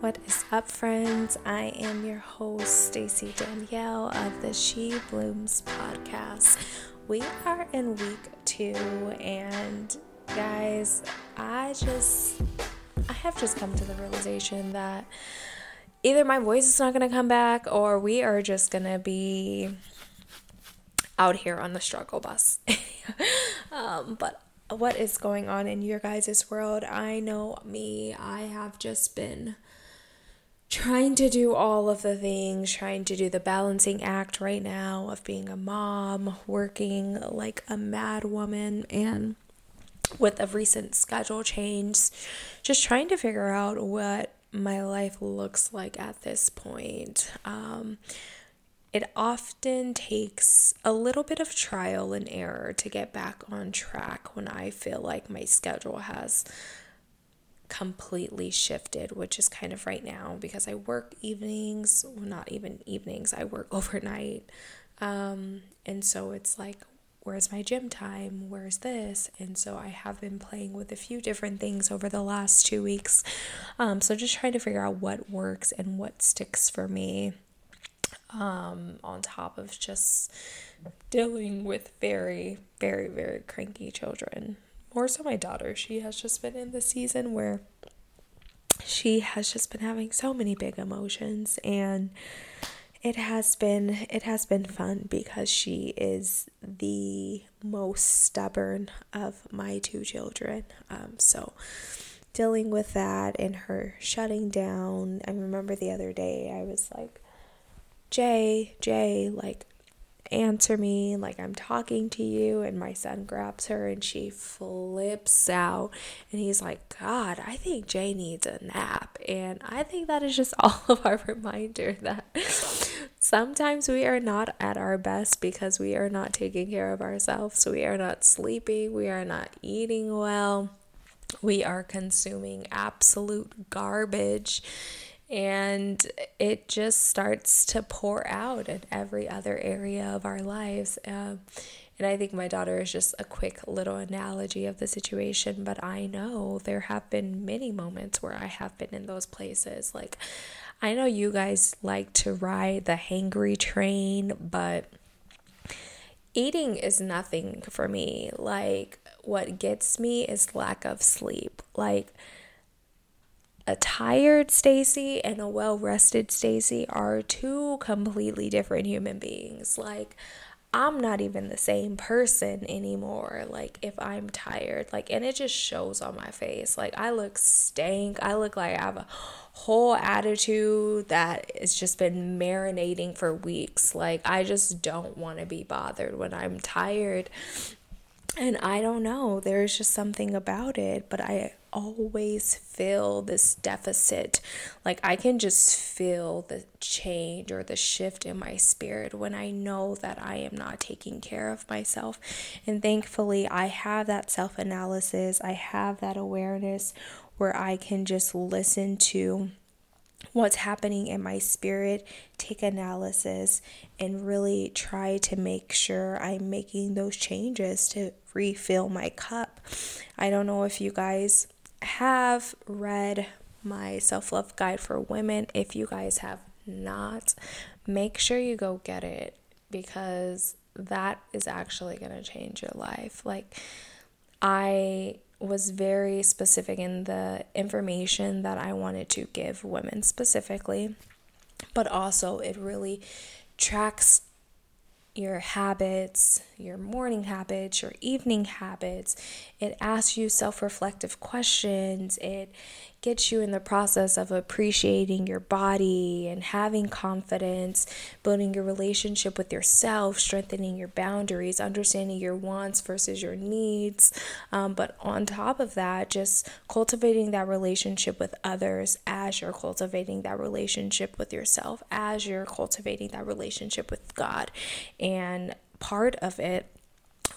What is up, friends? I am your host, Stacie Danielle of the She Blooms podcast. We are in week two, and guys, I just I have just come to the realization that either my voice is not going to come back or we are just going to be out here on the struggle bus. um, but what is going on in your guys' world? I know me, I have just been trying to do all of the things, trying to do the balancing act right now of being a mom, working like a mad woman, and with a recent schedule change, just trying to figure out what my life looks like at this point. Um, it often takes a little bit of trial and error to get back on track when I feel like my schedule has completely shifted, which is kind of right now because I work evenings, well, not even evenings, I work overnight. Um, and so it's like, where's my gym time? Where's this? And so I have been playing with a few different things over the last two weeks. Um, so just trying to figure out what works and what sticks for me. Um, on top of just dealing with very, very, very cranky children more so my daughter. She has just been in the season where she has just been having so many big emotions and it has been it has been fun because she is the most stubborn of my two children. Um, so dealing with that and her shutting down. I remember the other day I was like, Jay, Jay, like answer me like I'm talking to you. And my son grabs her and she flips out. And he's like, God, I think Jay needs a nap. And I think that is just all of our reminder that sometimes we are not at our best because we are not taking care of ourselves. We are not sleeping. We are not eating well. We are consuming absolute garbage and it just starts to pour out in every other area of our lives. Um, and I think my daughter is just a quick little analogy of the situation, but I know there have been many moments where I have been in those places. Like, I know you guys like to ride the hangry train, but eating is nothing for me. Like, what gets me is lack of sleep. Like, a tired Stacie and a well rested Stacie are two completely different human beings. Like, I'm not even the same person anymore. Like, if I'm tired, like, and it just shows on my face. Like, I look stank. I look like I have a whole attitude that has just been marinating for weeks. Like, I just don't want to be bothered when I'm tired. And I don't know, there's just something about it, but I always feel this deficit. Like I can just feel the change or the shift in my spirit when I know that I am not taking care of myself. And thankfully, I have that self analysis, I have that awareness where I can just listen to what's happening in my spirit, take analysis, and really try to make sure I'm making those changes to refill my cup. I don't know if you guys have read my self love guide for women. If you guys have not, make sure you go get it because that is actually going to change your life. Like, I was very specific in the information that I wanted to give women specifically, but also it really tracks your habits, your morning habits, your evening habits. It asks you self reflective questions. It gets you in the process of appreciating your body and having confidence, building your relationship with yourself, strengthening your boundaries, understanding your wants versus your needs. Um, but on top of that, just cultivating that relationship with others as you're cultivating that relationship with yourself, as you're cultivating that relationship with God. And part of it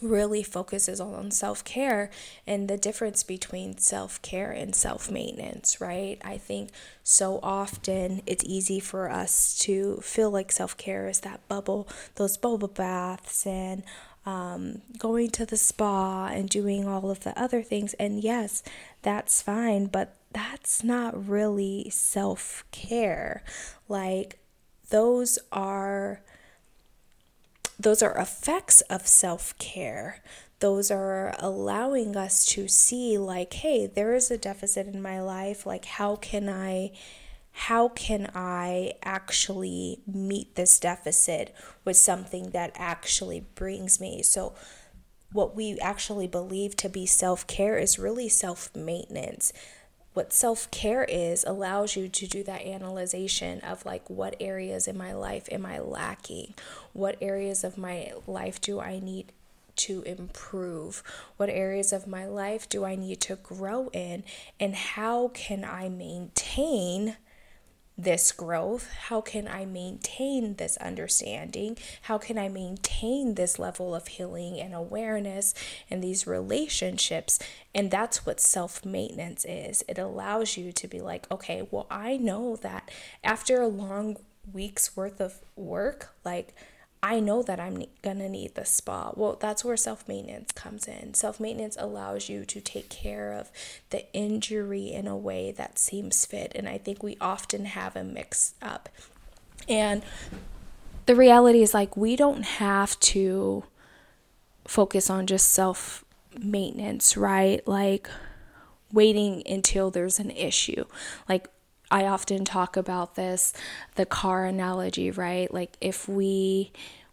really focuses on self care and the difference between self care and self maintenance, right? I think so often it's easy for us to feel like self care is that bubble, those bubble baths, and um, going to the spa and doing all of the other things. And yes, that's fine, but that's not really self care. Like, those are those are effects of self care. Those are allowing us to see, like, hey, there is a deficit in my life. Like, how can I how can I actually meet this deficit with something that actually brings me? So, what we actually believe to be self care is really self maintenance. What self care is allows you to do that analyzation of like, what areas in my life am I lacking? What areas of my life do I need to improve? What areas of my life do I need to grow in? And how can I maintain? This growth? How can I maintain this understanding? How can I maintain this level of healing and awareness and these relationships? And that's what self maintenance is. It allows you to be like, okay, well, I know that after a long week's worth of work, like, I know that I'm gonna need the spa. Well, that's where self maintenance comes in. Self maintenance allows you to take care of the injury in a way that seems fit. And I think we often have a mix up. And the reality is, like, we don't have to focus on just self maintenance, right? Like, waiting until there's an issue. Like, I often talk about this, the car analogy, right? Like if we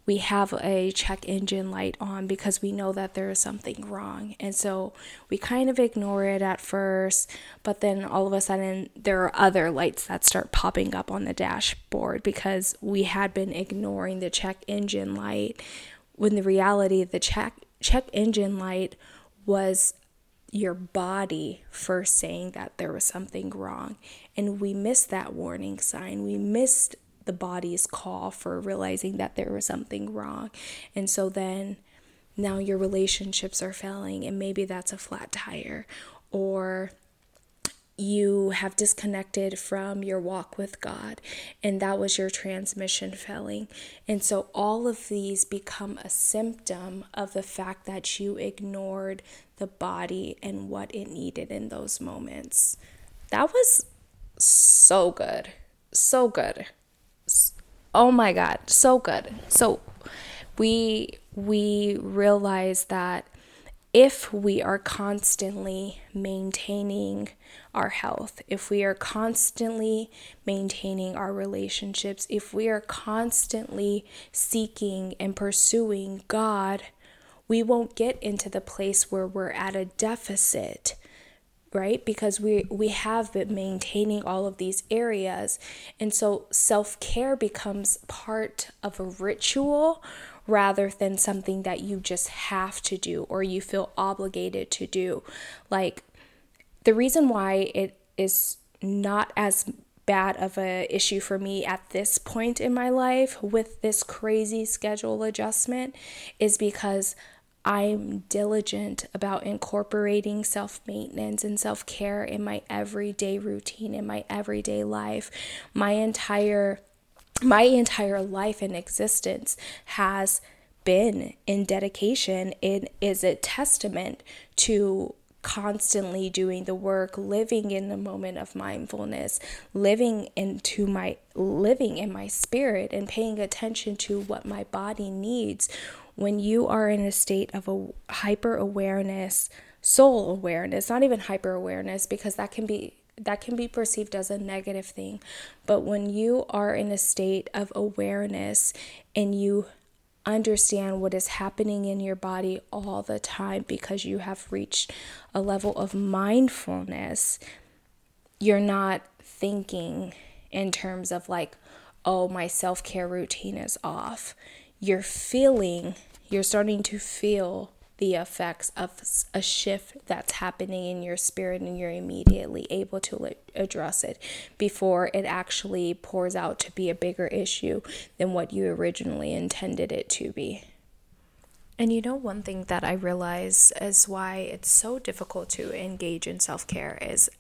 we have a check engine light on because we know that there is something wrong. And so we kind of ignore it at first, but then all of a sudden there are other lights that start popping up on the dashboard because we had been ignoring the check engine light when the reality the check check engine light was your body first saying that there was something wrong. And we missed that warning sign. We missed the body's call for realizing that there was something wrong. And so then now your relationships are failing, and maybe that's a flat tire, or you have disconnected from your walk with God, and that was your transmission failing. And so, all of these become a symptom of the fact that you ignored the body and what it needed in those moments. That was so good. So good. Oh my god, so good. So we we realize that if we are constantly maintaining our health, if we are constantly maintaining our relationships, if we are constantly seeking and pursuing God, we won't get into the place where we're at a deficit right? Because we we have been maintaining all of these areas. And so self-care becomes part of a ritual rather than something that you just have to do or you feel obligated to do like the reason why it is not as bad of a issue for me at this point in my life with this crazy schedule adjustment is because I'm diligent about incorporating self maintenance and self care in my everyday routine, in my everyday life. My entire my entire life and existence has been in dedication. It is a testament to constantly doing the work living in the moment of mindfulness living into my living in my spirit and paying attention to what my body needs when you are in a state of a hyper awareness, soul awareness, not even hyper awareness, because that can be that can be perceived as a negative thing. But when you are in a state of awareness and you understand what is happening in your body all the time because you have reached a level of mindfulness, you're not thinking in terms of like, oh, my self care routine is off. You're feeling you're starting to feel the effects of a shift that's happening in your spirit and you're immediately able to address it before it actually pours out to be a bigger issue than what you originally intended it to be. And you know, one thing that I realize is why it's so difficult to engage in self care is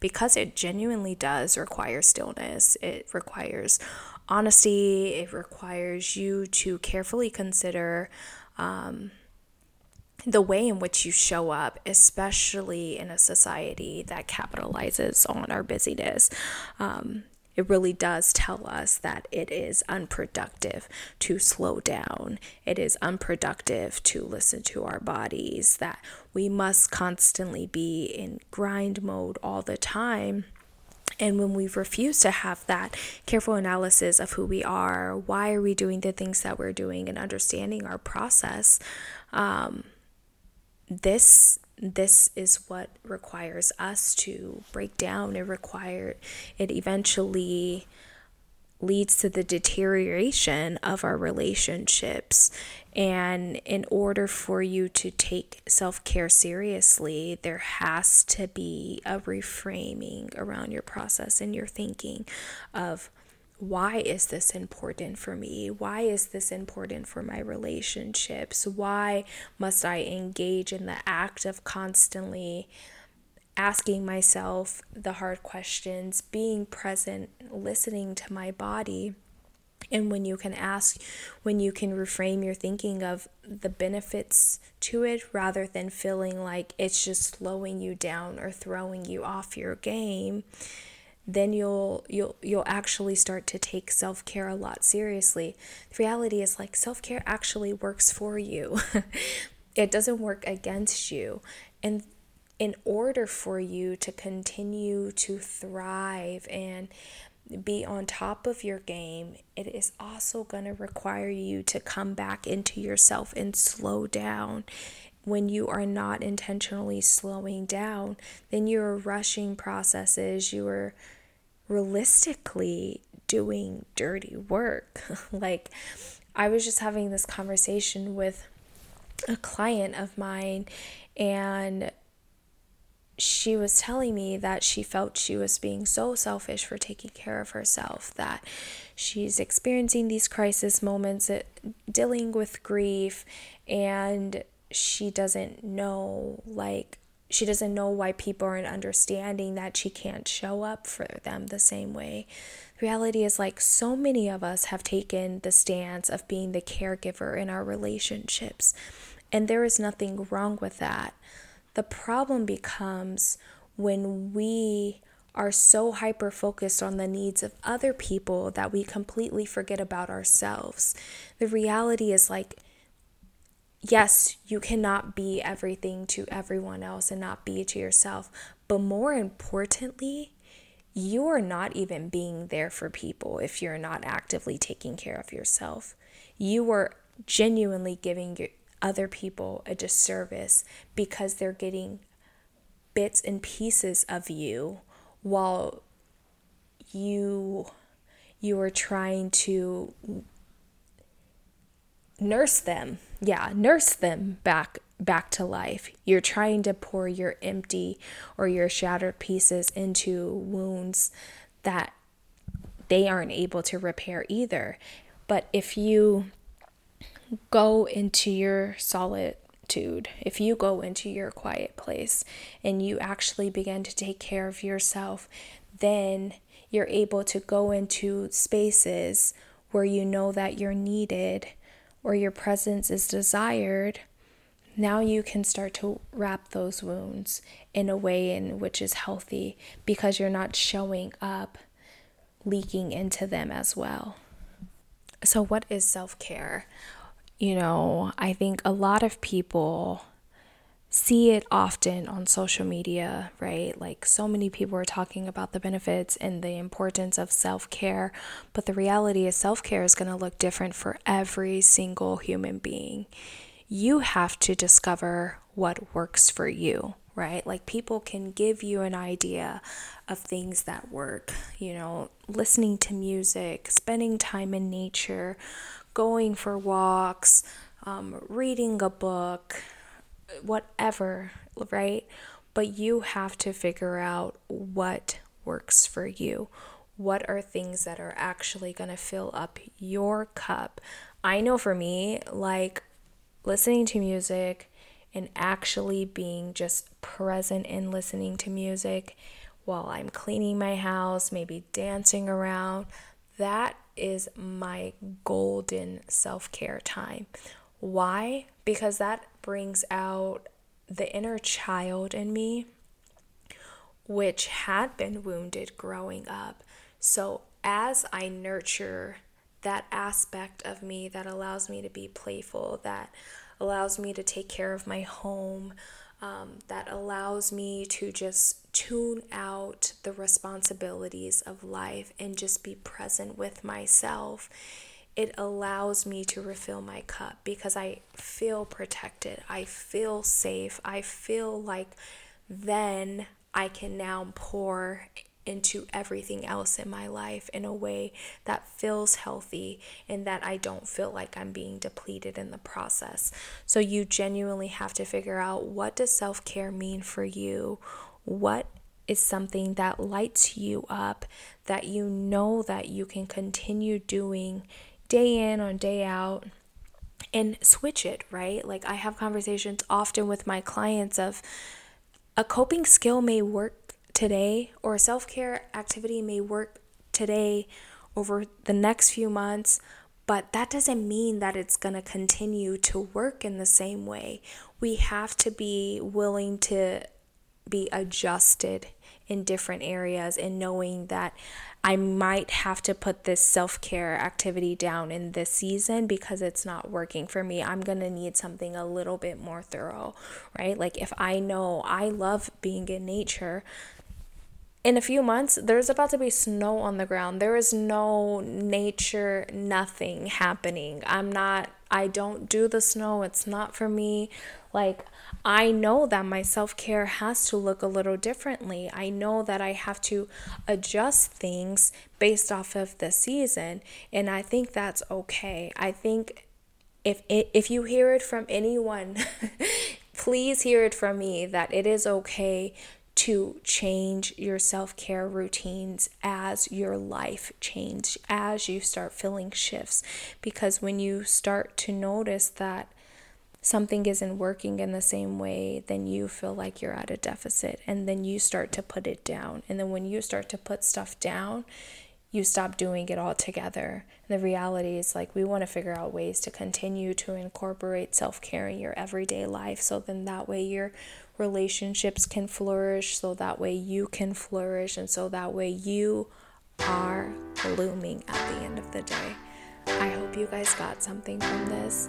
because it genuinely does require stillness. It requires honesty, it requires you to carefully consider um, the way in which you show up, especially in a society that capitalizes on our busyness. Um, it really does tell us that it is unproductive to slow down. It is unproductive to listen to our bodies, that we must constantly be in grind mode all the time. And when we refuse to have that careful analysis of who we are, why are we doing the things that we're doing, and understanding our process, um, this this is what requires us to break down. It require it eventually leads to the deterioration of our relationships. And in order for you to take self care seriously, there has to be a reframing around your process and your thinking of why is this important for me? Why is this important for my relationships? Why must I engage in the act of constantly asking myself the hard questions, being present, listening to my body? And when you can ask, when you can reframe your thinking of the benefits to it rather than feeling like it's just slowing you down or throwing you off your game, then you'll you'll you'll actually start to take self-care a lot seriously. The reality is like self-care actually works for you. it doesn't work against you. And in order for you to continue to thrive and be on top of your game, it is also going to require you to come back into yourself and slow down when you are not intentionally slowing down, then you're rushing processes, you are realistically doing dirty work. like, I was just having this conversation with a client of mine, and she was telling me that she felt she was being so selfish for taking care of herself, that she's experiencing these crisis moments, uh, dealing with grief, and she doesn't know, like, she doesn't know why people aren't understanding that she can't show up for them the same way. The reality is, like, so many of us have taken the stance of being the caregiver in our relationships, and there is nothing wrong with that. The problem becomes when we are so hyper focused on the needs of other people that we completely forget about ourselves. The reality is like yes, you cannot be everything to everyone else and not be to yourself. But more importantly, you are not even being there for people if you're not actively taking care of yourself. You are genuinely giving other people a disservice because they're getting bits and pieces of you while you you are trying to nurse them. Yeah nurse them back back to life. You're trying to pour your empty or your shattered pieces into wounds that they aren't able to repair either. But if you go into your solitude if you go into your quiet place and you actually begin to take care of yourself then you're able to go into spaces where you know that you're needed or your presence is desired, now you can start to wrap those wounds in a way in which is healthy because you're not showing up leaking into them as well. So, what is self care? You know, I think a lot of people see it often on social media, right? Like so many people are talking about the benefits and the importance of self care, but the reality is self care is going to look different for every single human being. You have to discover what works for you, right? Like people can give you an idea of things that work, you know, listening to music, spending time in nature, going for walks, um, reading a book whatever, right? But you have to figure out what works for you. What are things that are actually going to fill up your cup? I know for me, like listening to music and actually being just present in listening to music while I'm cleaning my house, maybe dancing around, that is my golden self care time Why? Because that brings out the inner child in me, which had been wounded growing up. So as I nurture that aspect of me that allows me to be playful, that allows me to take care of my home, um, that allows me to just tune out the responsibilities of life and just be present with myself. It allows me to refill my cup because I feel protected. I feel safe. I feel like then I can now pour into everything else in my life in a way that feels healthy and that I don't feel like I'm being depleted in the process. So you genuinely have to figure out what does self-care mean for you? What is something that lights you up that you know that you can continue doing day in or day out and switch it, right? Like I have conversations often with my clients of a coping skill may work today or a self care activity may work today over the next few months, but that doesn't mean that it's going to continue to work in the same way. We have to be willing to be adjusted in different areas and knowing that I might have to put this self care activity down in this season because it's not working for me. I'm going to need something a little bit more thorough, right? Like if I know I love being in nature, in a few months, there's about to be snow on the ground. There is no nature, nothing happening. I'm not, I don't do the snow. It's not for me. Like, I know that my self care has to look a little differently. I know that I have to adjust things based off of the season. And I think that's okay. I think if, if you hear it from anyone, please hear it from me that it is okay to change your self care routines as your life change, as you start feeling shifts. Because when you start to notice that something isn't working in the same way, then you feel like you're at a deficit. And then you start to put it down. And then when you start to put stuff down, you stop doing it all together. The reality is like we want to figure out ways to continue to incorporate self-care in your everyday life so then that way your relationships can flourish, so that way you can flourish, and so that way you are blooming at the end of the day. I hope you guys got something from this.